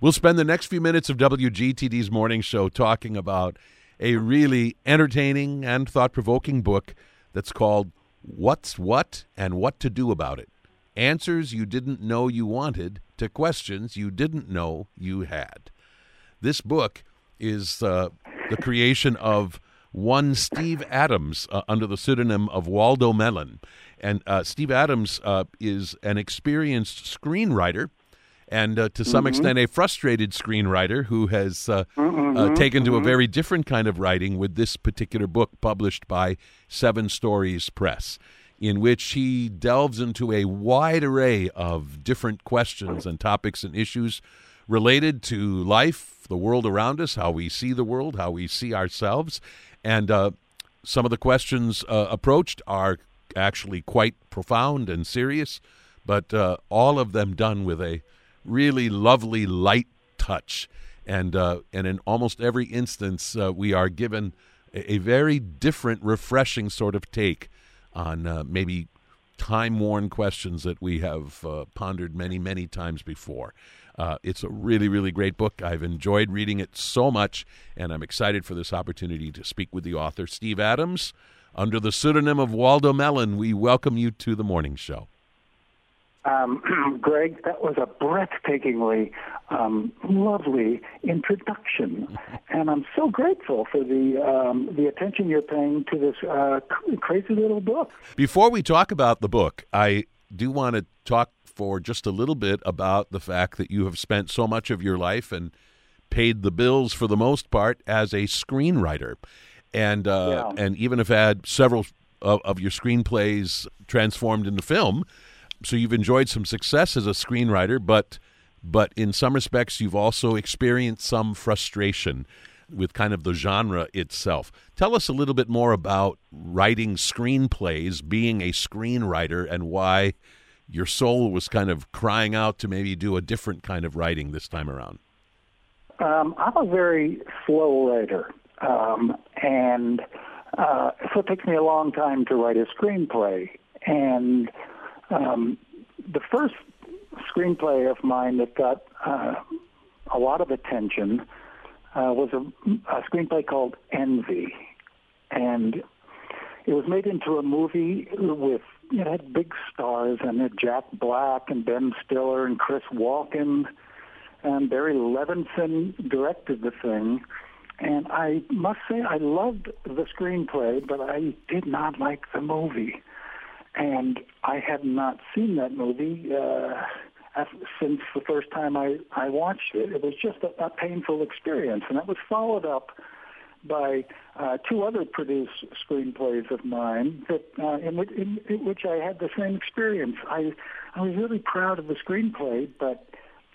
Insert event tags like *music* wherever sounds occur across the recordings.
We'll spend the next few minutes of WGTD's morning show talking about a really entertaining and thought provoking book that's called What's What and What to Do About It Answers You Didn't Know You Wanted to Questions You Didn't Know You Had. This book is uh, the creation of one Steve Adams uh, under the pseudonym of Waldo Mellon. And uh, Steve Adams uh, is an experienced screenwriter and uh, to some mm-hmm. extent a frustrated screenwriter who has uh, mm-hmm. uh, taken to a mm-hmm. very different kind of writing with this particular book published by Seven Stories Press, in which he delves into a wide array of different questions and topics and issues related to life, the world around us, how we see the world, how we see ourselves, and uh, some of the questions uh, approached are actually quite profound and serious, but uh, all of them done with a really lovely light touch. And, uh, and in almost every instance, uh, we are given a, a, very different, refreshing sort of take on uh, maybe time worn questions that we have uh, pondered many, many times before. Uh, it's a really, really great book. I've enjoyed reading it so much, and I'm excited for this opportunity to speak with the author, Steve Adams. Under the pseudonym of Waldo Mellon, we welcome you to the morning show. Um, *clears throat* Greg, that was a breathtakingly um, lovely introduction, and I'm so grateful for the um, the attention you're paying to this uh, crazy little book. Before we talk about the book, I do want to talk for just a little bit about the fact that you have spent so much of your life and paid the bills for the most part as a screenwriter, and uh, yeah. and even have had several of, of your screenplays transformed into film so you've enjoyed some success as a screenwriter, but but in some respects you've also experienced some frustration with kind of the genre itself. Tell us a little bit more about writing screenplays, being a screenwriter, and why your soul was kind of crying out to maybe do a different kind of writing this time around. Um, I'm a very slow writer, um, and uh, so it takes me a long time to write a screenplay. And um, the first screenplay of mine that got uh, a lot of attention uh, was a, a screenplay called Envy, and it was made into a movie with it had big stars and it Jack Black and Ben Stiller and Chris Walken. And Barry Levinson directed the thing. And I must say I loved the screenplay, but I did not like the movie and I had not seen that movie uh, since the first time I I watched it. It was just a, a painful experience, and that was followed up by uh, two other produced screenplays of mine that uh, in, which, in, in which I had the same experience. I I was really proud of the screenplay, but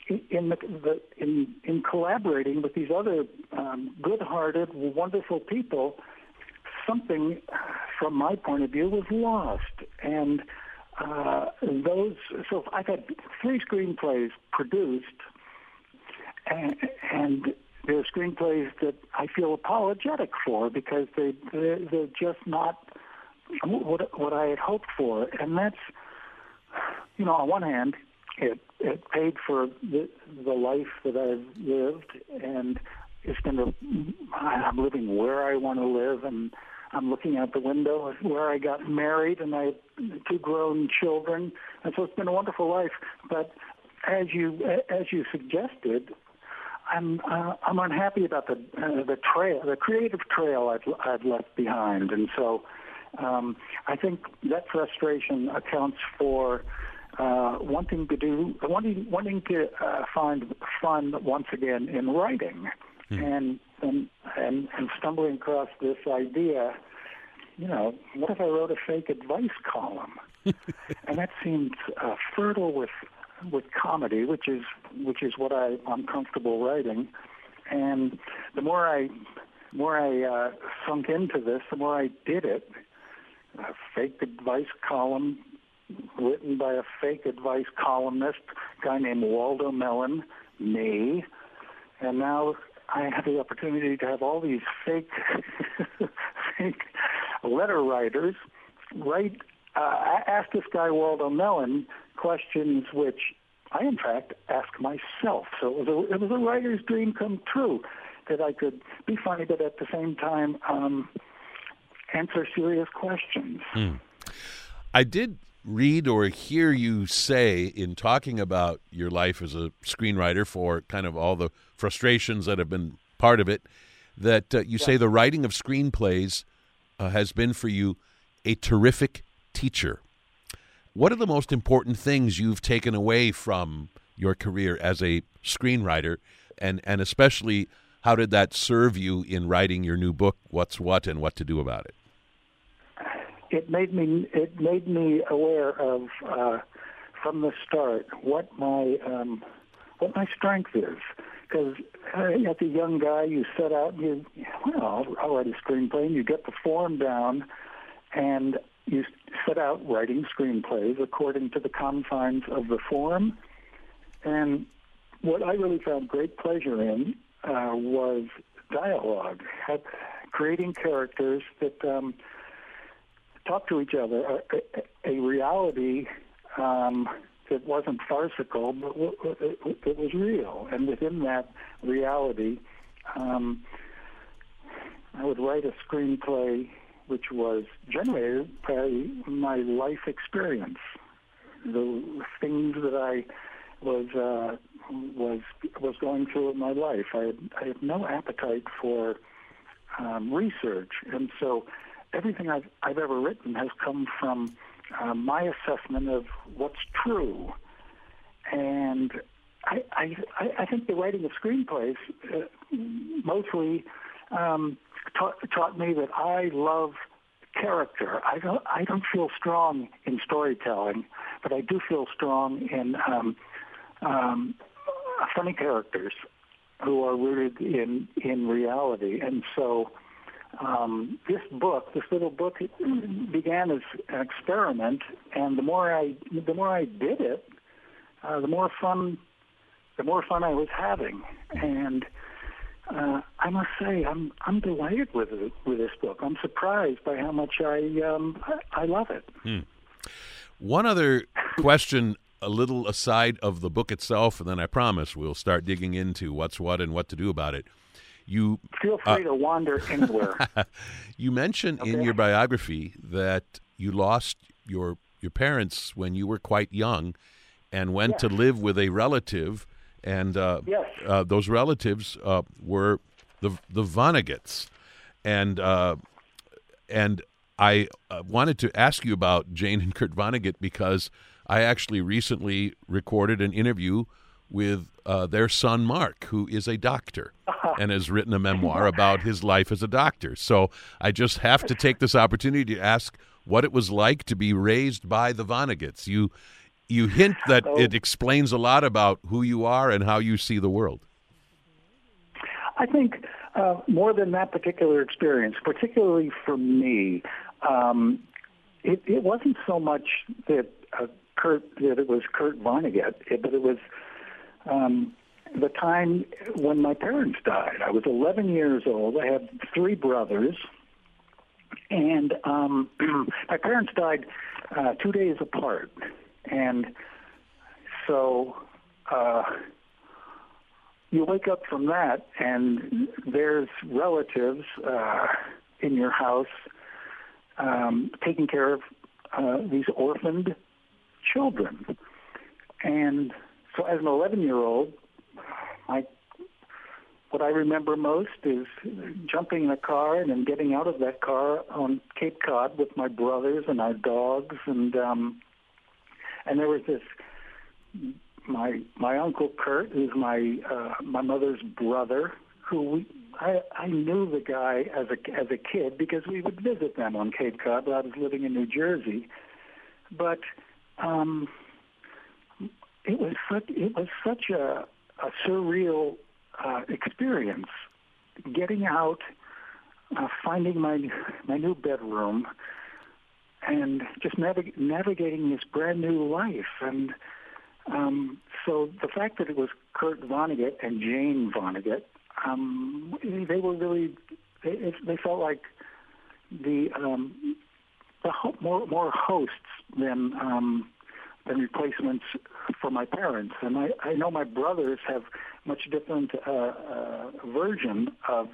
in the, the in in collaborating with these other um, good-hearted, wonderful people, something from my point of view, was lost. And uh, those, so I've had three screenplays produced, and, and they're screenplays that I feel apologetic for because they they're, they're just not what what I had hoped for, and that's you know on one hand it it paid for the the life that I've lived and it's to I'm living where I want to live and I'm looking out the window of where I got married and I have two grown children, and so it's been a wonderful life. But as you as you suggested, I'm uh, I'm unhappy about the uh, the trail, the creative trail I've I've left behind, and so um, I think that frustration accounts for uh, wanting to do wanting wanting to uh, find fun once again in writing, mm. and and and and stumbling across this idea you know, what if I wrote a fake advice column? *laughs* and that seemed uh, fertile with with comedy, which is which is what I, I'm comfortable writing. And the more I more I uh, sunk into this, the more I did it. A fake advice column written by a fake advice columnist, guy named Waldo Mellon, me, and now I had the opportunity to have all these fake *laughs* fake letter writers write uh, ask this guy Waldo Mellon questions which I in fact ask myself. So it was a, it was a writer's dream come true that I could be funny, but at the same time um, answer serious questions. Hmm. I did read or hear you say in talking about your life as a screenwriter for kind of all the frustrations that have been part of it that uh, you yeah. say the writing of screenplays uh, has been for you a terrific teacher. What are the most important things you've taken away from your career as a screenwriter, and and especially how did that serve you in writing your new book, What's What, and what to do about it? It made me it made me aware of uh, from the start what my um, what my strength is because uh, as a young guy, you set out, you well, I'll write a screenplay, and you get the form down, and you set out writing screenplays according to the confines of the form. And what I really found great pleasure in uh, was dialogue, creating characters that um, talk to each other, a, a, reality. Um, it wasn't farcical, but it was real. And within that reality, um, I would write a screenplay which was generated by my life experience, the things that I was uh, was was going through in my life. I had, I had no appetite for um, research, and so everything I've I've ever written has come from uh, my assessment of what's true. And I, I, I think the writing of screenplays uh, mostly um, taught, taught me that I love character. I don't, I don't feel strong in storytelling, but I do feel strong in um, um, funny characters who are rooted in in reality. And so um, this book, this little book, began as an experiment, and the more I the more I did it, uh, the more fun the more fun I was having, and uh, I must say I'm I'm delighted with it, with this book. I'm surprised by how much I um, I, love it. Hmm. One other question, a little aside of the book itself, and then I promise we'll start digging into what's what and what to do about it. You feel uh, free uh, to wander anywhere. *laughs* you mentioned okay. in your biography that you lost your your parents when you were quite young, and went yes. to live with a relative, and uh, yes. uh, those relatives uh, were the the Vonnegut's, and uh, and I wanted to ask you about Jane and Kurt Vonnegut because I actually recently recorded an interview with uh, their son Mark, who is a doctor *laughs* and has written a memoir about his life as a doctor. So I just have to take this opportunity to ask what it was like to be raised by the Vonneguts. You you hint that oh. it explains a lot about who you are and how you see the world. I think uh, more than that particular experience, particularly for me, um, it, it wasn't so much that uh, Kurt that it was Kurt Vonnegut, but it was um, the time when my parents died. I was 11 years old. I had three brothers, and um, *clears throat* my parents died uh, two days apart. And so uh, you wake up from that, and there's relatives uh, in your house um, taking care of uh, these orphaned children. And so as an 11 year old, I what I remember most is jumping in a car and then getting out of that car on Cape Cod with my brothers and our dogs. And um and there was this my my uncle Kurt who's my uh my mother's brother who we I I knew the guy as a as a kid because we would visit them on Cape Cod while I was living in New Jersey. But um it was such it was such a, a surreal uh, experience getting out, uh, finding my my new bedroom, and just navig- navigating this brand new life. And um, so the fact that it was Kurt Vonnegut and Jane Vonnegut, um, they were really they, they felt like the um, the ho- more more hosts than um, than replacements for my parents. And I, I know my brothers have much different uh, uh, version of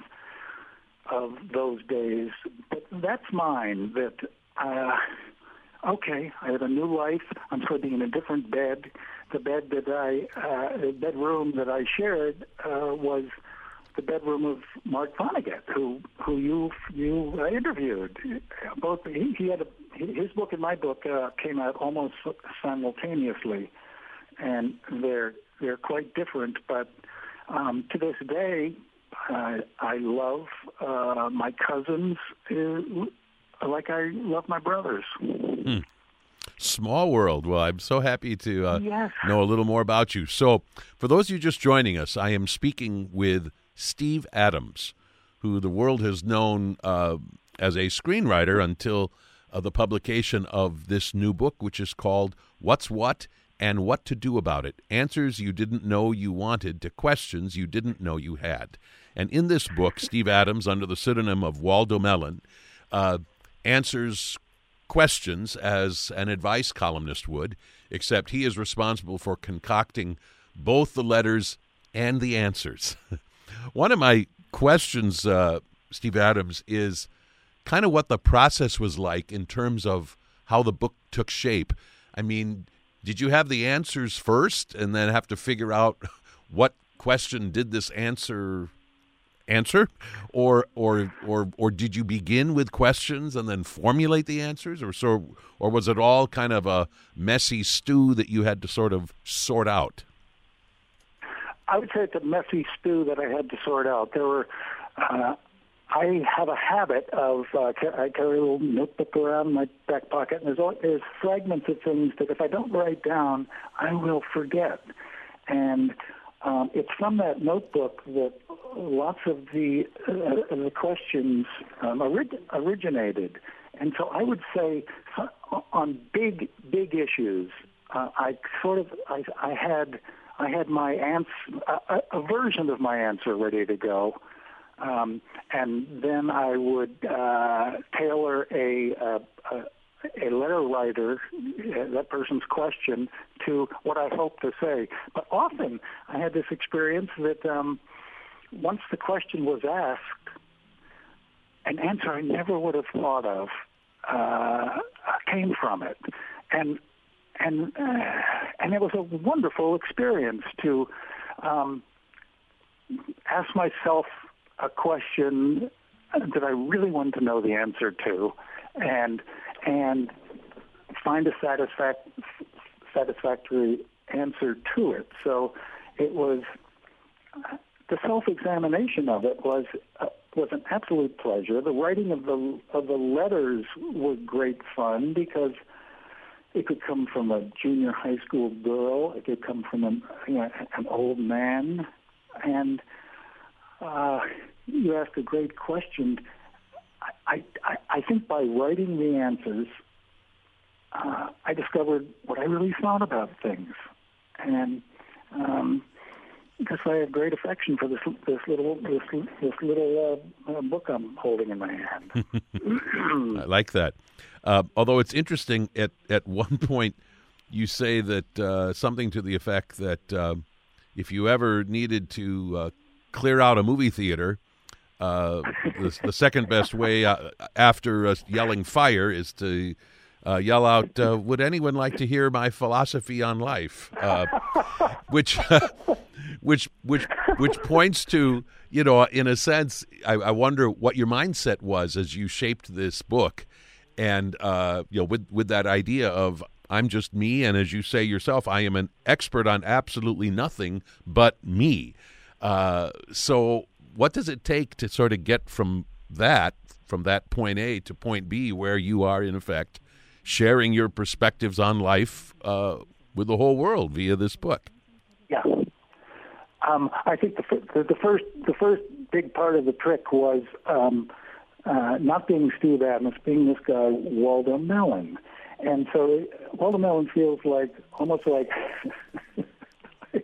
of those days, but that's mine. That uh, okay, I have a new life. I'm sleeping in a different bed. The bed that I, uh, bedroom that I shared uh, was the bedroom of Mark Vonnegut, who who you you interviewed. Both he, he had a, his book and my book uh, came out almost simultaneously, and they're they're quite different. But um, to this day, uh, I love uh, my cousins uh, like I love my brothers. Hmm. Small world. Well, I'm so happy to uh, yes. know a little more about you. So, for those of you just joining us, I am speaking with Steve Adams, who the world has known uh, as a screenwriter until uh, the publication of this new book, which is called What's What and What to Do About It Answers You Didn't Know You Wanted to Questions You Didn't Know You Had. And in this book, Steve Adams, under the pseudonym of Waldo Mellon, uh, answers questions as an advice columnist would, except he is responsible for concocting both the letters and the answers. *laughs* One of my questions, uh, Steve Adams, is kind of what the process was like in terms of how the book took shape. I mean, did you have the answers first and then have to figure out *laughs* what question did this answer answer or or or or did you begin with questions and then formulate the answers or so or was it all kind of a messy stew that you had to sort of sort out I would say it's a messy stew that I had to sort out. There were, uh, I have a habit of uh, I carry a little notebook around my back pocket, and there's all, there's fragments of things that if I don't write down, I will forget. And um, it's from that notebook that lots of the uh, the questions um, orig- originated. And so I would say on big big issues, uh, I sort of I, I had I had my answer, a, a version of my answer ready to go. Um, and then I would uh, tailor a, a, a letter writer, uh, that person's question, to what I hope to say. But often I had this experience that um, once the question was asked, an answer I never would have thought of uh, came from it. And and uh, and it was a wonderful experience to um, ask myself a question that I really wanted to know the answer to, and and find a satisfac- satisfactory answer to it. So it was the self-examination of it was uh, was an absolute pleasure. The writing of the of the letters was great fun because it could come from a junior high school girl. It could come from a, you know, an old man. And uh, you ask a great question. I, I, I think by writing the answers, uh, I discovered what I really thought about things. And um, because I have great affection for this this little this this little uh, uh, book I'm holding in my hand. *laughs* *clears throat* I like that. Uh, although it's interesting, at at one *laughs* point you say that uh, something to the effect that uh, if you ever needed to uh, clear out a movie theater, the, the, second best way after yelling fire is to uh, yell out, uh, "Would anyone like to hear my philosophy on life?" Uh, which, *laughs* which, which, which points to you know, in a sense, I, I, wonder what your mindset was as you shaped this book, and uh, you know, with with that idea of I'm just me, and as you say yourself, I am an expert on absolutely nothing but me. Uh, so, what does it take to sort of get from that, from that point A to point B, where you are in effect? sharing your perspectives on life uh, with the whole world via this book. Yeah, um, I think the, the, the, first the first big part of the trick was um, uh, not being Steve Adams, being this guy Waldo Mellon, and so Waldo Mellon feels like almost like. *laughs* *laughs*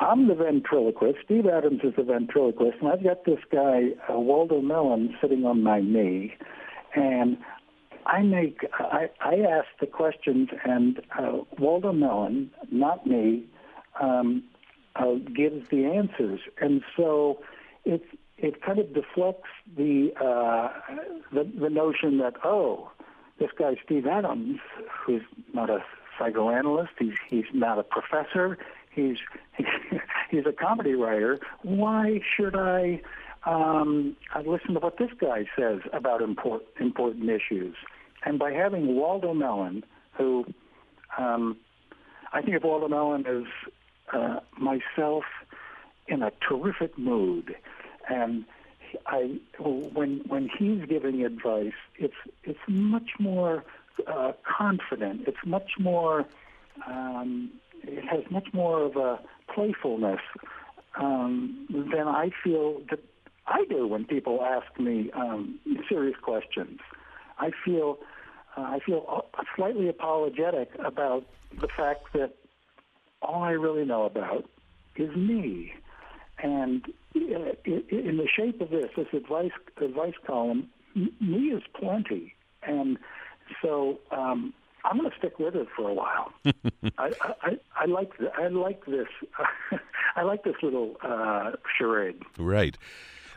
I'm the ventriloquist. Steve Adams is the ventriloquist, and I've got this guy, uh, Waldo Mellon, sitting on my knee, and I make I, I ask the questions, and uh, Waldo Mellon, not me, um, uh, gives the answers, and so it it kind of deflects the uh, the, the notion that oh, this guy Steve Adams, who's not a psychoanalyst, he's he's not a professor, he's *laughs* he's a comedy writer. Why should I? Um, I listen to what this guy says about import, important issues. And by having Waldo Mellon, who um, I think of Waldo Mellon as uh, myself in a terrific mood, and I when when he's giving advice, it's it's much more uh, confident. It's much more. Um, it has much more of a playfulness um, than I feel that I do when people ask me um, serious questions. I feel uh, I feel slightly apologetic about the fact that all I really know about is me, and uh, in the shape of this, this advice advice column, me is plenty, and so um, I'm going to stick with it for a while. *laughs* I, I, I like I like this *laughs* I like this little uh, charade. Right.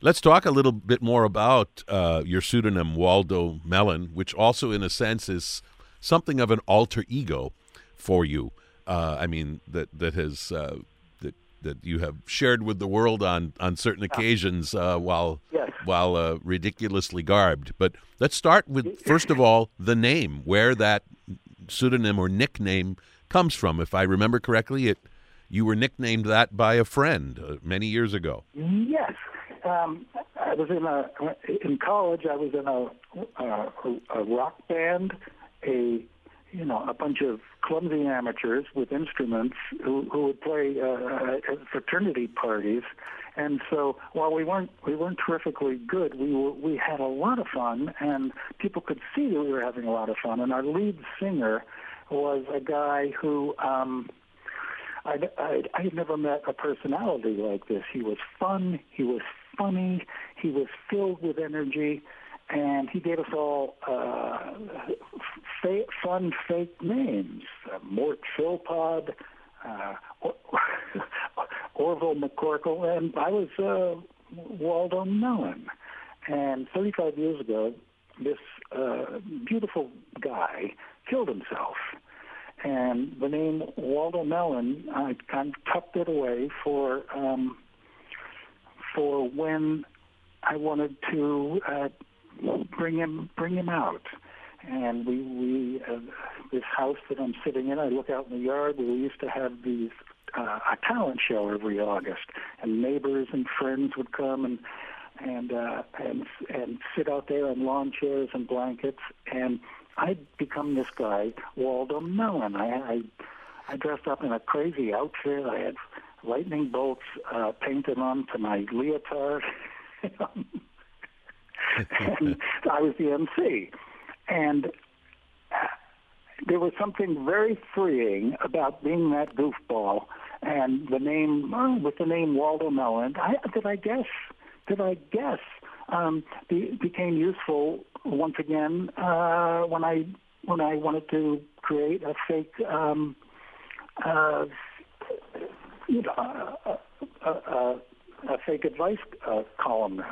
Let's talk a little bit more about uh, your pseudonym Waldo Mellon, which also, in a sense, is something of an alter ego for you. Uh, I mean that that has uh, that that you have shared with the world on on certain occasions uh, while yes. while uh, ridiculously garbed. But let's start with first of all the name, where that pseudonym or nickname comes from. If I remember correctly, it you were nicknamed that by a friend uh, many years ago. Yes, um, I was in a in college. I was in a, a, a rock band, a you know a bunch of clumsy amateurs with instruments who, who would play uh, at fraternity parties. And so while we weren't we weren't terrifically good, we were, we had a lot of fun, and people could see that we were having a lot of fun. And our lead singer was a guy who. Um, I, I, had never met a personality like this. He was fun. He was funny. He was filled with energy, and he gave us all uh, fa- fun fake names: uh, Mort Philpod, uh, or- *laughs* Orville McCorkle, and I was uh, Waldo Mellon. And 35 years ago, this uh, beautiful guy killed himself. And the name Waldo Mellon, I kind of tucked it away for um, for when I wanted to uh, bring him bring him out. And we we uh, this house that I'm sitting in, I look out in the yard. We used to have these uh, a talent show every August, and neighbors and friends would come and and uh, and and sit out there in lawn chairs and blankets. And I'd become this guy, Waldo Mellon. I, I I dressed up in a crazy outfit. I had lightning bolts uh, painted onto my leotard. *laughs* *laughs* and I was the MC. And there was something very freeing about being that goofball and the name, oh, with the name Waldo Mellon. I, did I guess? Did I guess? Um, be, became useful once again uh, when I when I wanted to create a fake um, uh, you know, a, a, a, a fake advice uh, columnist.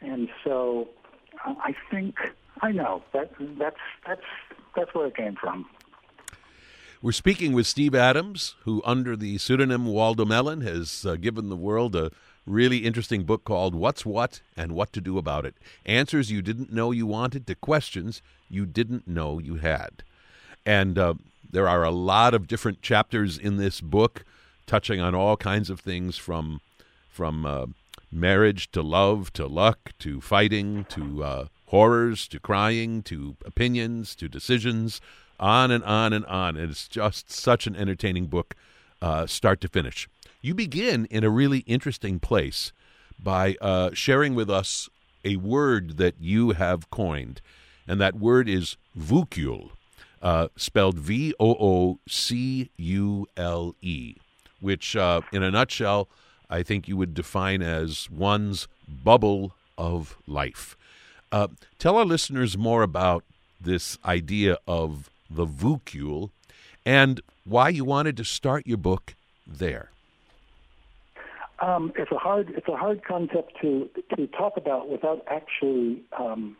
And so I think I know that that's that's that's where it came from. We're speaking with Steve Adams, who, under the pseudonym Waldo Mellon, has uh, given the world a really interesting book called What's What and What to Do About It Answers You Didn't Know You Wanted to Questions You Didn't Know You Had. And uh, there are a lot of different chapters in this book touching on all kinds of things from from uh, marriage to love to luck to fighting to uh, horrors to crying to opinions to decisions, on and on and on. And it's just such an entertaining book, uh, start to finish. You begin in a really interesting place by uh, sharing with us a word that you have coined, and that word is voocule, uh, spelled V O O C U L E which, uh, in a nutshell, I think you would define as one's bubble of life. Uh, tell our listeners more about this idea of the voocule and why you wanted to start your book there. Um, it's a hard it's a hard concept to to talk about without actually um,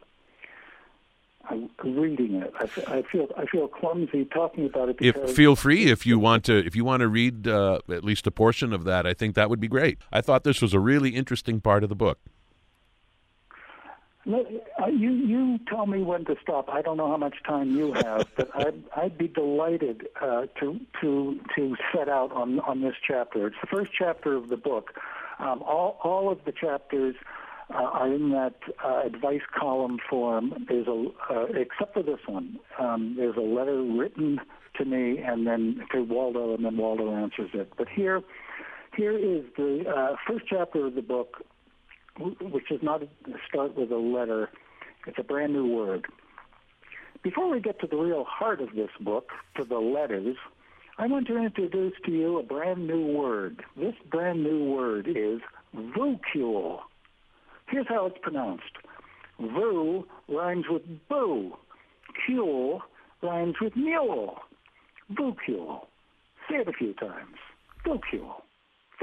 reading it. I, I, feel I feel clumsy talking about it. If feel free if you want to if you want to read uh, at least a portion of that, I think that would be great. I thought this was a really interesting part of the book. Uh, you you tell me when to stop. I don't know how much time you have, but *laughs* I'd I'd be delighted uh, to to to set out on on this chapter. It's the first chapter of the book. Um, all all of the chapters uh, are in that uh, advice column form. There's a uh, except for this one. Um, there's a letter written to me and then to Waldo, and then Waldo answers it. But here here is the uh, first chapter of the book which does not start with a letter. It's a brand new word. Before we get to the real heart of this book, to the letters, I want to introduce to you a brand new word. This brand new word is voocule. Here's how it's pronounced. Vu rhymes with boo. Cule rhymes with mule. Voocule. Say it a few times. Voocule.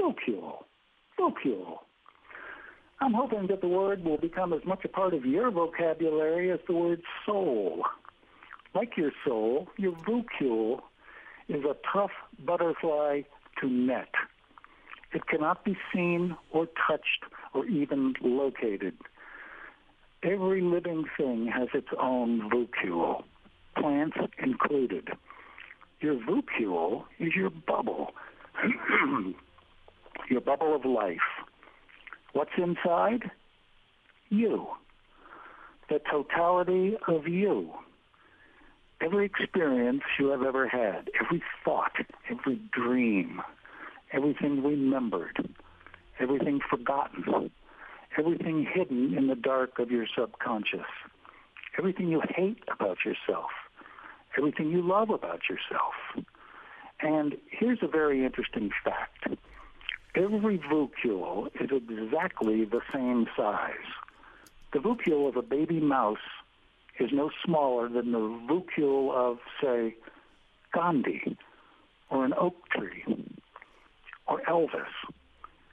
Voocule. Voocule. I'm hoping that the word will become as much a part of your vocabulary as the word soul. Like your soul, your voocule is a tough butterfly to net. It cannot be seen or touched or even located. Every living thing has its own voocule, plants included. Your vucule is your bubble, *clears throat* your bubble of life. What's inside? You. The totality of you. Every experience you have ever had, every thought, every dream, everything remembered, everything forgotten, everything hidden in the dark of your subconscious, everything you hate about yourself, everything you love about yourself. And here's a very interesting fact. Every voocule is exactly the same size. The voocule of a baby mouse is no smaller than the voocule of, say, Gandhi or an oak tree or Elvis.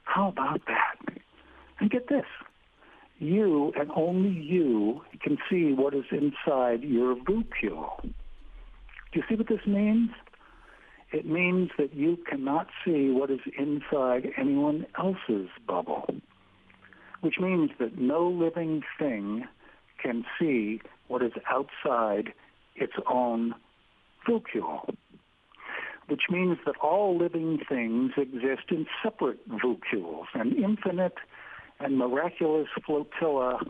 How about that? And get this. You and only you can see what is inside your voocule. Do you see what this means? It means that you cannot see what is inside anyone else's bubble, which means that no living thing can see what is outside its own voocule, which means that all living things exist in separate voocules, an infinite and miraculous flotilla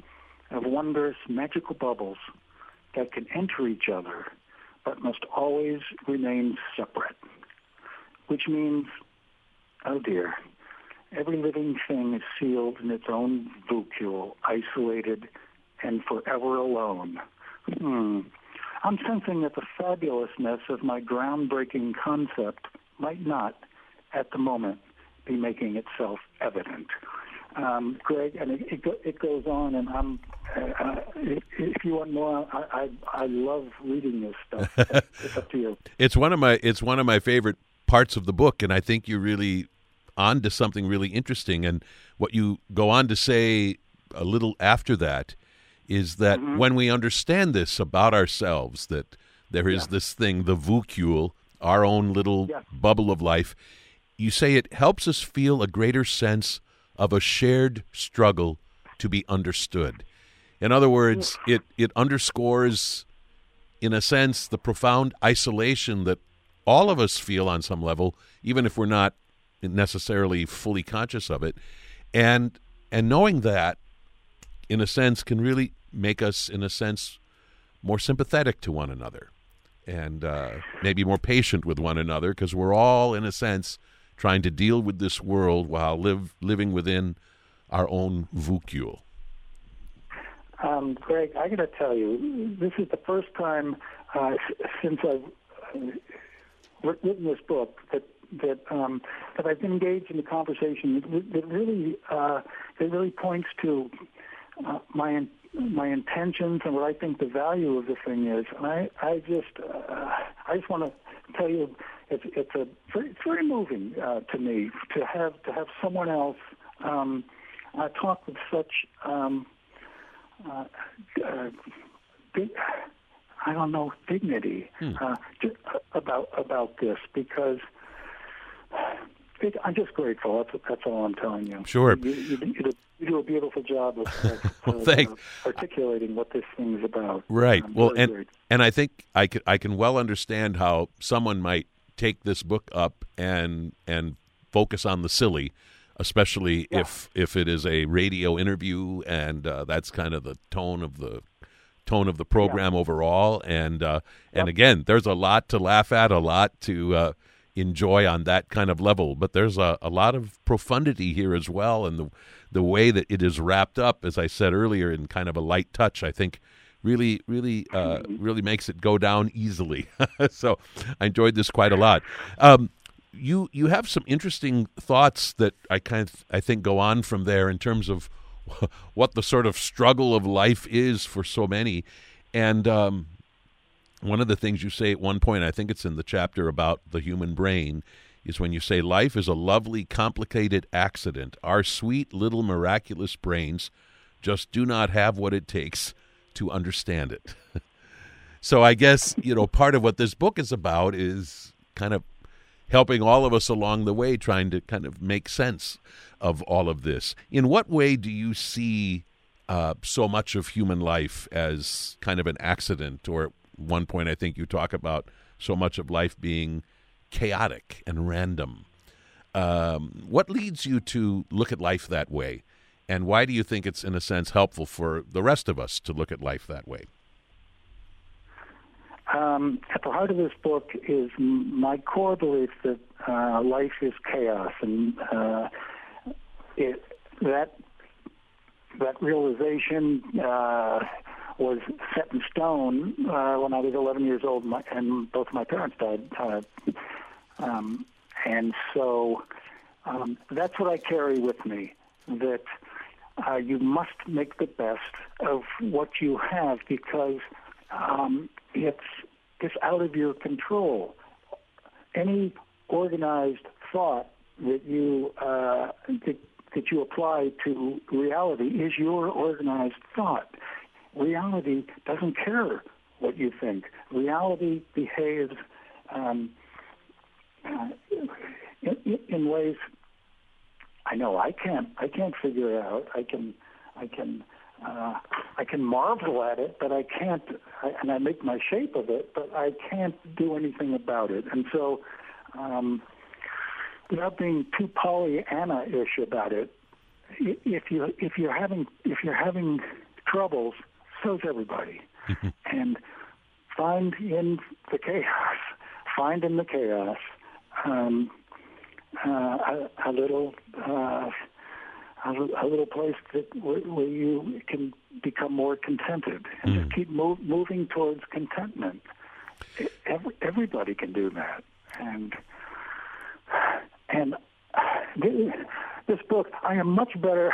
of wondrous magical bubbles that can enter each other but must always remain separate, which means, oh dear, every living thing is sealed in its own voocule, isolated and forever alone. Hmm. I'm sensing that the fabulousness of my groundbreaking concept might not, at the moment, be making itself evident um, Greg, and it, it, it, goes on, and I'm. Uh, uh if you want more, I, I, I love reading this stuff. *laughs* it's up to you. It's one of my it's one of my favorite parts of the book, and I think you're really on to something really interesting. And what you go on to say a little after that is that mm-hmm. when we understand this about ourselves, that there is yeah. this thing, the voocule, our own little yeah. bubble of life. You say it helps us feel a greater sense of a shared struggle to be understood. In other words, it, it underscores, in a sense, the profound isolation that all of us feel on some level, even if we're not necessarily fully conscious of it. And and knowing that, in a sense, can really make us, in a sense, more sympathetic to one another, and uh, maybe more patient with one another, because we're all, in a sense, trying to deal with this world while live living within our own voocule? Um, Greg, I got to tell you, this is the first time uh, since I've uh, written this book that that um, that I've been engaged in a conversation that, that really uh, that really points to uh, my my intentions and what I think the value of the thing is. And I I just uh, I just want to tell you it's it's a it's very moving uh, to me to have to have someone else um, uh, talk with such um, uh, uh, I don't know dignity hmm. uh, about about this because it, I'm just grateful. That's that's all I'm telling you. Sure. You, you, you, you do a beautiful job of, *laughs* of, well, thanks. Uh, articulating what this thing is about. Right. well, and great. and I think I can I can well understand how someone might take this book up and and focus on the silly, especially yeah. if if it is a radio interview and uh, that's kind of the tone of the tone of the program yeah. overall. And uh, and yep. again, there's a lot to laugh at, a lot to. Uh, enjoy on that kind of level but there's a, a lot of profundity here as well and the the way that it is wrapped up, as I said earlier, in kind of a light touch, I think really, really, uh, really makes it go down easily. *laughs* so I enjoyed this quite a lot. Um, you you have some interesting thoughts that I kind of I think go on from there in terms of *laughs* what the sort of struggle of life is for so many, and um, one of the things you say at one point, I think it's in the chapter about the human brain, is when you say life is a lovely, complicated accident. Our sweet little miraculous brains just do not have what it takes to understand it. *laughs* so I guess, you know, part of what this book is about is kind of helping all of us along the way, trying to kind of make sense of all of this. In what way do you see uh, so much of human life as kind of an accident? Or one point, I think you talk about so much of life being chaotic and random. Um, what leads you to look at life that way? And why do you think it's, in a sense, helpful for the rest of us to look at life that way? Um, at the heart of this book is my core belief that uh, life is chaos, and uh, it, that that realization uh, was set in stone uh, when I was 11 years old, my, and both my parents died. Uh, um, and so um, that's what I carry with me. That uh, you must make the best of what you have because um, it's it's out of your control. Any organized thought that you uh, that, that you apply to reality is your organized thought reality doesn't care what you think. Reality behaves um, uh, in, in ways I know I can't. I can't figure out. I can. I can. Uh, I can marvel at it, but I can't. I, and I make my shape of it, but I can't do anything about it. And so, um, without being too Pollyanna-ish about it, if you if you're having if you're having troubles, so's everybody. *laughs* and find in the chaos, find in the chaos um, uh, a, a, little uh, a, a, little place that where, where, you can become more contented and mm. just keep move, moving towards contentment. Every, everybody can do that, and and this book, I am much better.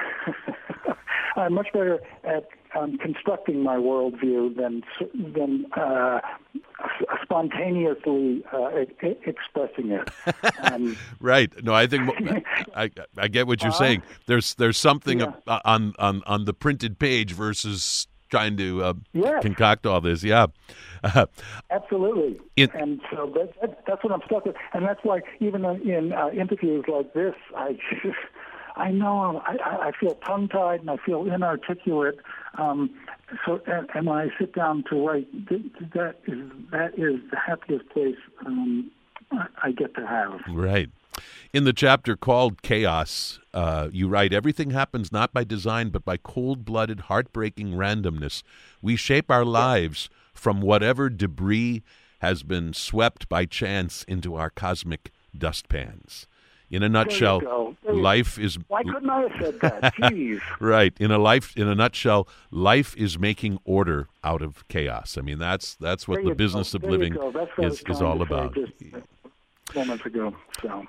*laughs* I'm much better at um, constructing my worldview than than uh, spontaneously uh, e- expressing it. *laughs* Um, right. No, I think *laughs* I, I get what you're uh, saying. There's there's something yeah. on on on the printed page versus trying to uh, yes. concoct all this. Yeah, *laughs* absolutely. It, and so that, that's what I'm stuck with, and that's why even in uh, interviews like this, I I know I, I feel tongue tied and I feel inarticulate. Um, so, and, and when I sit down to write, that is that is the happiest place um, I get to have. Right. In the chapter called Chaos, uh, you write Everything happens not by design, but by cold blooded, heartbreaking randomness. We shape our lives from whatever debris has been swept by chance into our cosmic dustpans. In a nutshell, life is. Why couldn't I have said that? *laughs* Jeez. right. In a life, in a nutshell, life is making order out of chaos. I mean, that's that's what there the business go. of there living is is all about. moments ago. So,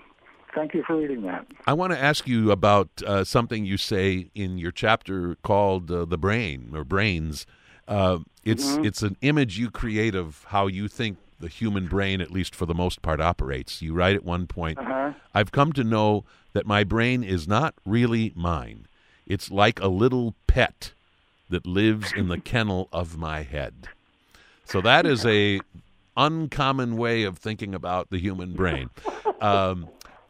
thank you for reading that. I want to ask you about uh, something you say in your chapter called uh, "The Brain" or "Brains." Uh, it's mm-hmm. it's an image you create of how you think the human brain, at least for the most part, operates. You write at one point, uh-huh. "I've come to know that my brain is not really mine. It's like a little pet that lives in the kennel of my head." So that is a uncommon way of thinking about the human brain. Um,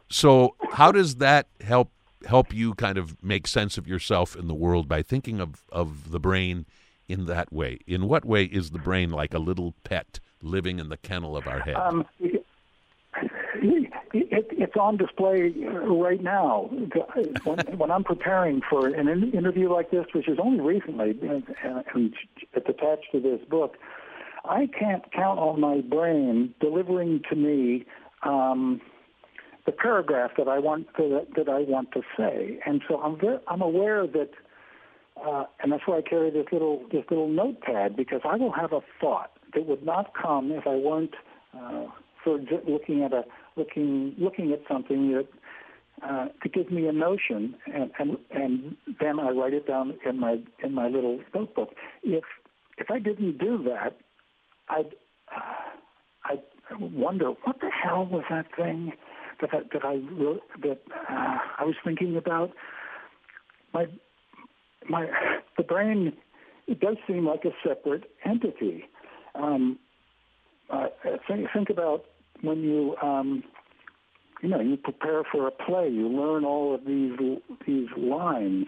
so how does that help help you kind of make sense of yourself in the world by thinking of, of the brain in that way? In what way is the brain like a little pet living in the kennel of our head? Um, it, it, it's on display right now. When, when, I'm preparing for an interview like this, which is only recently, and it's attached to this book, I can't count on my brain delivering to me um, the paragraph that I want to, that I want to say, and so I'm very, I'm aware that, uh, and that's why I carry this little this little notepad because I will have a thought that would not come if I weren't uh, for looking at a looking looking at something that uh, to give me a notion, and, and and then I write it down in my in my little notebook. If if I didn't do that, I'd uh, I'd wonder what the hell was that thing that I, that I wrote, that uh, I was thinking about. My my the brain it does seem like a separate entity. Um, uh, think think about when you um, you know you prepare for a play, you learn all of these these lines.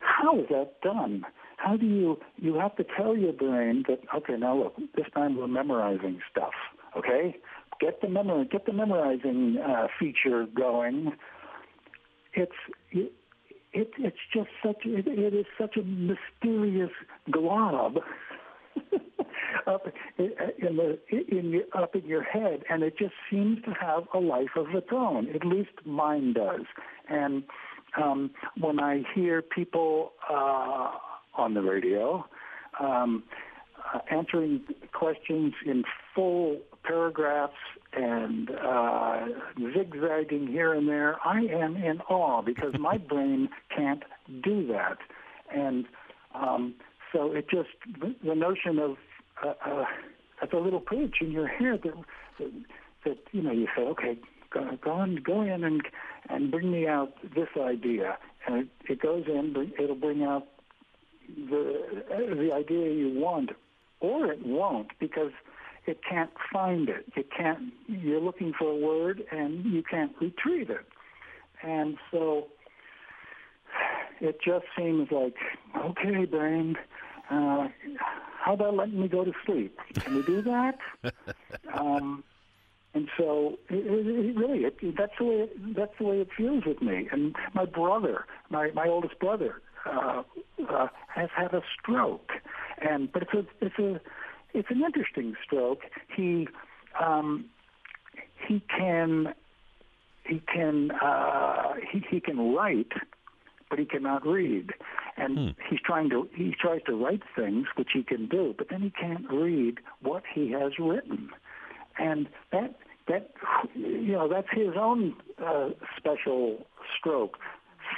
How is that done? How do you you have to tell your brain that okay now look this time we're memorizing stuff okay get the memory, get the memorizing uh, feature going. It's it, it, it's just such it, it is such a mysterious glob *laughs* up in the in your, up in your head, and it just seems to have a life of its own. At least mine does. And um, when I hear people uh, on the radio. Um, uh, answering questions in full paragraphs and uh, zigzagging here and there, I am in awe because my *laughs* brain can't do that. And um, so it just, the notion of uh, uh, a little pitch in your head that, that, that, you know, you say, okay, go, go on, go in and, and bring me out this idea. And it, it goes in, it'll bring out the, the idea you want, or it won't because – it can't find it. It can't. You're looking for a word and you can't retrieve it, and so it just seems like okay, brain. Uh, how about letting me go to sleep? Can we do that? *laughs* um, and so it, it, it really, it, that's the way it, that's the way it feels with me. And my brother, my my oldest brother, uh, uh, has had a stroke, and but it's a it's a it's an interesting stroke. He um, he can he can uh, he, he can write, but he cannot read, and hmm. he's trying to he tries to write things which he can do, but then he can't read what he has written, and that that you know that's his own uh, special stroke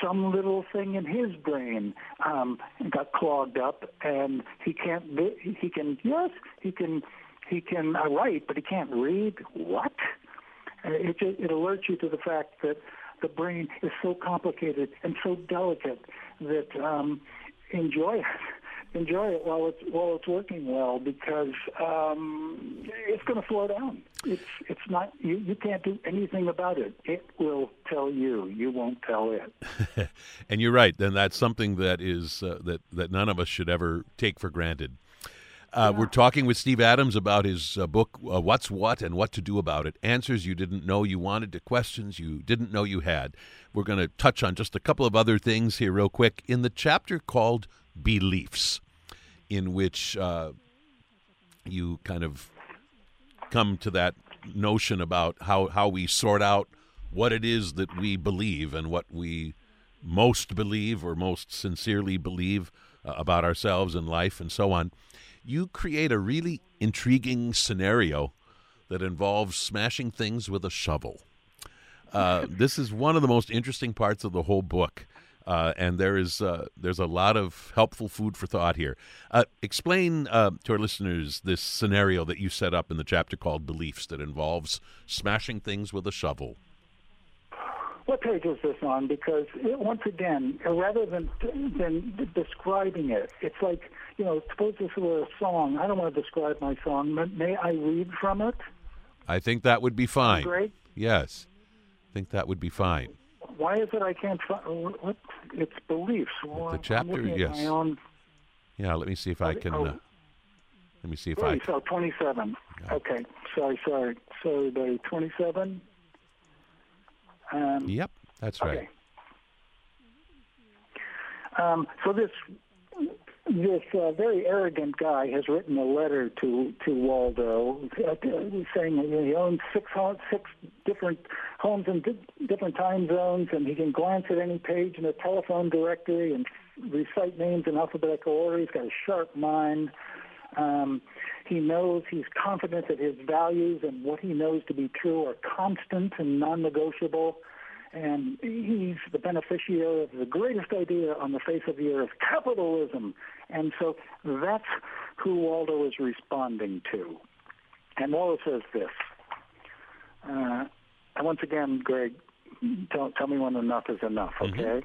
some little thing in his brain um, got clogged up, and he can't. He can yes, he can. He can uh, write, but he can't read. What? Uh, it just, it alerts you to the fact that the brain is so complicated and so delicate that um, enjoy it enjoy it while it's while it's working well because um, it's going to slow down. It's it's not you, you can't do anything about it. It will tell you. You won't tell it. *laughs* and you're right. Then that's something that is uh, that that none of us should ever take for granted. Uh, yeah. We're talking with Steve Adams about his uh, book, uh, What's What and What to Do About It Answers You Didn't Know You Wanted to Questions You Didn't Know You Had. We're going to touch on just a couple of other things here, real quick. In the chapter called Beliefs, in which uh, you kind of come to that notion about how, how we sort out what it is that we believe and what we most believe or most sincerely believe uh, about ourselves and life and so on. You create a really intriguing scenario that involves smashing things with a shovel. Uh, *laughs* this is one of the most interesting parts of the whole book. Uh, and there is uh, there's a lot of helpful food for thought here. Uh, explain uh, to our listeners this scenario that you set up in the chapter called "Beliefs" that involves smashing things with a shovel. What page is this on? Because it, once again, rather than than describing it, it's like you know, suppose this were a song. I don't want to describe my song. But may I read from it? I think that would be fine. Great. Yes, I think that would be fine. Why is it I can't find what? It's beliefs. Well, the chapter, yes. Own... Yeah, let me see if I can. Oh. Uh, let me see if Right, I. so 27. Yeah. Okay, sorry, sorry. sorry, the 27. Um, Yep, that's right. Okay. Um, so this this uh, very arrogant guy has written a letter to to Waldo, uh, saying he owns six six different homes in di- different time zones, and he can glance at any page in a telephone directory and recite names in alphabetical order. He's got a sharp mind. Um, he knows he's confident that his values and what he knows to be true are constant and non-negotiable and he's the beneficiary of the greatest idea on the face of the earth, capitalism. And so that's who Waldo is responding to. And Waldo says this. Uh, and once again, Greg, tell, tell me when enough is enough, okay? Mhm.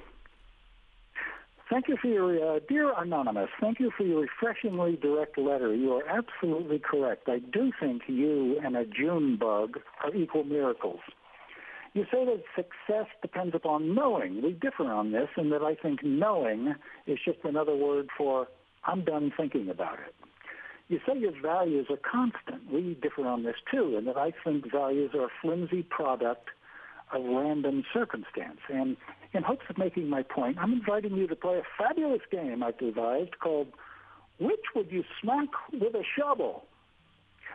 Thank you for your, uh, dear Anonymous, thank you for your refreshingly direct letter. You are absolutely correct. I do think you and a June bug are equal miracles. You say that success depends upon knowing. We differ on this in that I think knowing is just another word for I'm done thinking about it. You say your values are constant. We differ on this too, in that I think values are a flimsy product of random circumstance. And in hopes of making my point, I'm inviting you to play a fabulous game I've devised called Which Would You Smack with a Shovel?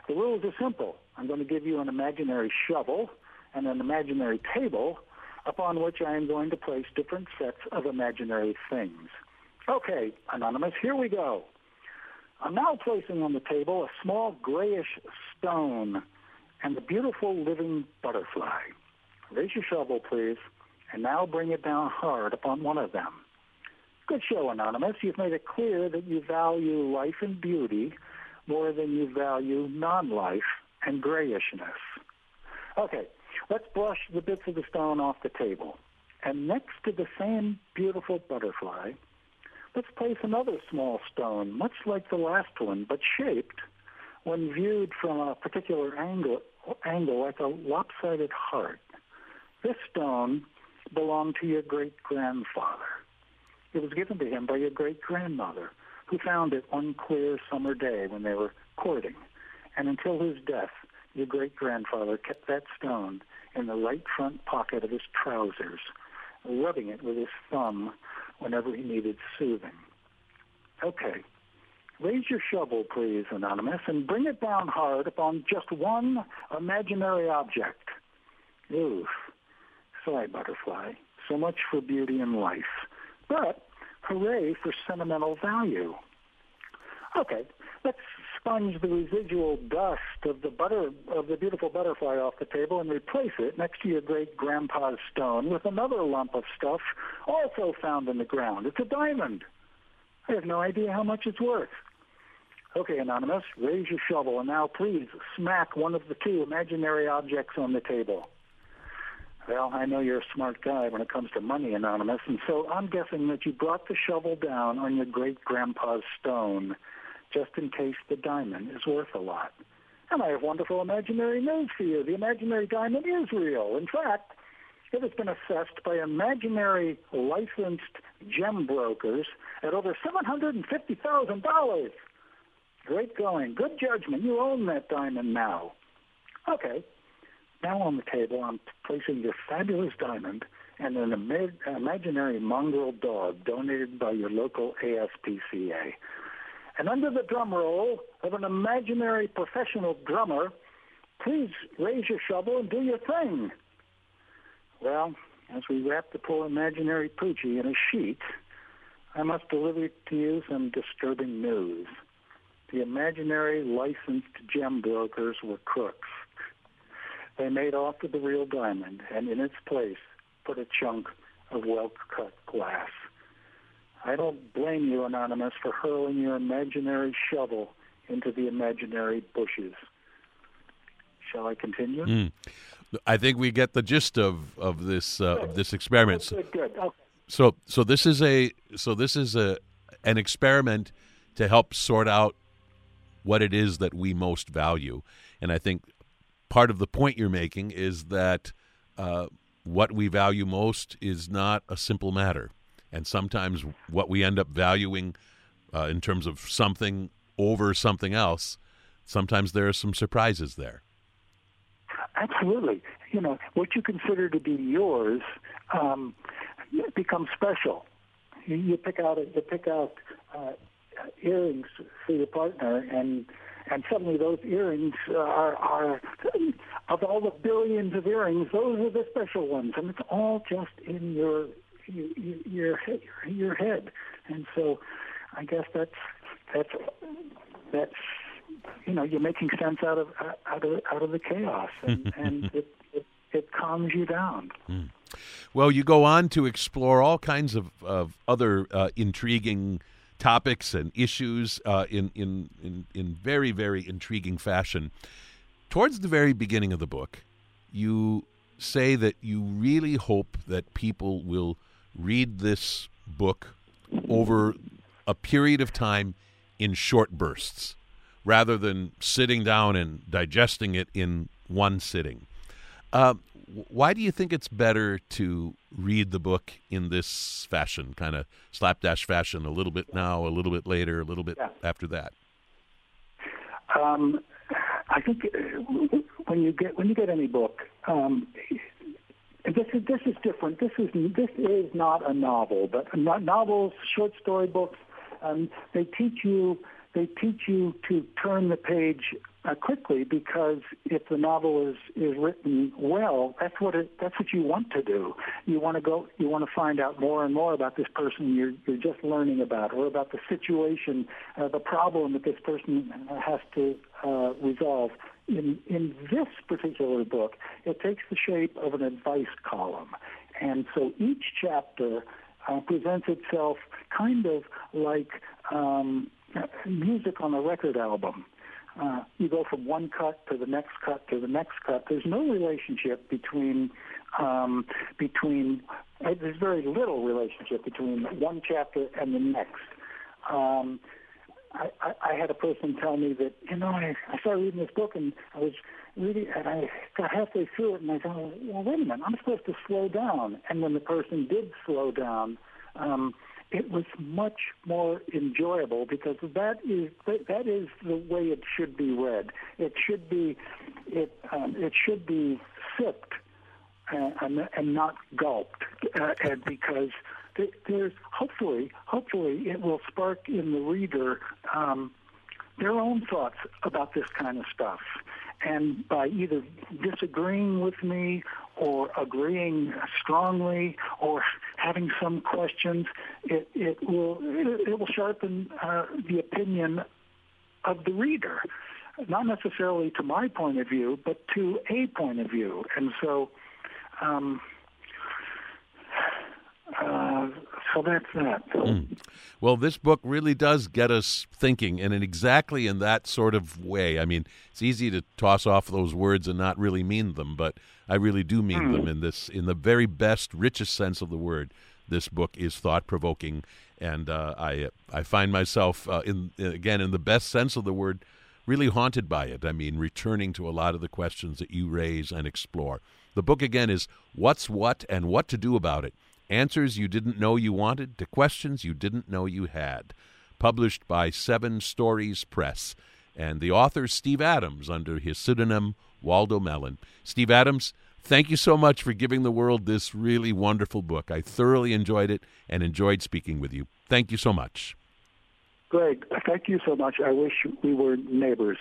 The rules are simple. I'm going to give you an imaginary shovel and an imaginary table upon which I am going to place different sets of imaginary things. Okay, Anonymous, here we go. I'm now placing on the table a small grayish stone and a beautiful living butterfly. Raise your shovel, please, and now bring it down hard upon one of them. Good show, Anonymous. You've made it clear that you value life and beauty more than you value non-life and grayishness. Okay, let's brush the bits of the stone off the table. And next to the same beautiful butterfly, let's place another small stone, much like the last one, but shaped, when viewed from a particular angle, angle like a lopsided heart. This stone belonged to your great-grandfather. It was given to him by your great-grandmother, who found it one clear summer day when they were courting. And until his death, your great-grandfather kept that stone in the right front pocket of his trousers, rubbing it with his thumb whenever he needed soothing. Okay. Raise your shovel, please, Anonymous, and bring it down hard upon just one imaginary object. Oof. Sorry, butterfly. So much for beauty and life. But hooray for sentimental value. Okay, let's sponge the residual dust of the butter of the beautiful butterfly off the table and replace it next to your great grandpa's stone with another lump of stuff also found in the ground. It's a diamond. I have no idea how much it's worth. Okay, Anonymous, raise your shovel and now please smack one of the two imaginary objects on the table. Well, I know you're a smart guy when it comes to money, Anonymous, and so I'm guessing that you brought the shovel down on your great grandpa's stone just in case the diamond is worth a lot. And I have wonderful imaginary news for you. The imaginary diamond is real. In fact, it has been assessed by imaginary licensed gem brokers at over $750,000. Great going. Good judgment. You own that diamond now. Okay. Now on the table, I'm placing your fabulous diamond and an ima- imaginary mongrel dog donated by your local ASPCA. And under the drum roll of an imaginary professional drummer, please raise your shovel and do your thing. Well, as we wrap the poor imaginary Poochie in a sheet, I must deliver to you some disturbing news. The imaginary licensed gem brokers were crooks. they made off with the real diamond and in its place put a chunk of well-cut glass. I don't blame you, Anonymous, for hurling your imaginary shovel into the imaginary bushes. Shall I continue? Mm. I think we get the gist of of this uh, of this experiment. So, good, good. Okay. So so this is a so this is a an experiment to help sort out what it is that we most value, and I think part of the point you're making is that uh, what we value most is not a simple matter, and sometimes what we end up valuing uh, in terms of something over something else, sometimes there are some surprises there. Absolutely. You know, what you consider to be yours um, becomes special. You, you pick out you pick out uh, earrings for your partner, and and suddenly those earrings are are of all the billions of earrings, those are the special ones, and it's all just in your your your, your head. And so, I guess that's that's that's you know you're making sense out of out of out of the chaos, and, *laughs* and it, it, it calms you down. Mm. Well, you go on to explore all kinds of of other uh, intriguing topics and issues uh, in, in in in very very intriguing fashion. Towards the very beginning of the book, you say that you really hope that people will read this book over a period of time in short bursts rather than sitting down and digesting it in one sitting. Uh, why do you think it's better to read the book in this fashion, kind of slapdash fashion, a little bit now, a little bit later, a little bit yeah. after that? Um, I think uh, when you get when you get any book, um, this is this is different. This is this is not a novel, but novels, short story books, um, they teach you they teach you to turn the page uh, quickly because if the novel is is written well, that's what it that's what you want to do. You want to go you want to find out more and more about this person you're you're just learning about, or about the situation, uh, the problem that this person has to uh, resolve. In in this particular book, it takes the shape of an advice column, and so each chapter uh, presents itself kind of like um, music on a record album. Uh, you go from one cut to the next cut to the next cut. There's no relationship between um, between. Uh, there's very little relationship between one chapter and the next. Um, I, I, I had a person tell me that you know I, I started reading this book and I was reading and I got halfway through it and I thought, well, wait a minute, I'm supposed to slow down. And when the person did slow down, um, it was much more enjoyable because that is that is the way it should be read. It should be it um, it should be sipped uh, and, and not gulped, uh, and because there's hopefully hopefully it will spark in the reader um, their own thoughts about this kind of stuff. And by either disagreeing with me or agreeing strongly or having some questions, it, it will it, it will sharpen uh, the opinion of the reader, not necessarily to my point of view, but to a point of view. And so, um, uh, so that's that. Mm. Well, this book really does get us thinking, and in exactly in that sort of way. I mean, it's easy to toss off those words and not really mean them, but I really do mean mm. them in this, in the very best, richest sense of the word. This book is thought provoking, and uh, I I find myself uh, in again in the best sense of the word, really haunted by it. I mean, returning to a lot of the questions that you raise and explore. The book again is What's What and What to Do About It Answers You Didn't Know You Wanted to Questions You Didn't Know You Had. Published by Seven Stories Press. And the author, Steve Adams, under his pseudonym Waldo Mellon. Steve Adams, thank you so much for giving the world this really wonderful book. I thoroughly enjoyed it and enjoyed speaking with you. Thank you so much. Greg, thank you so much. I wish we were neighbors.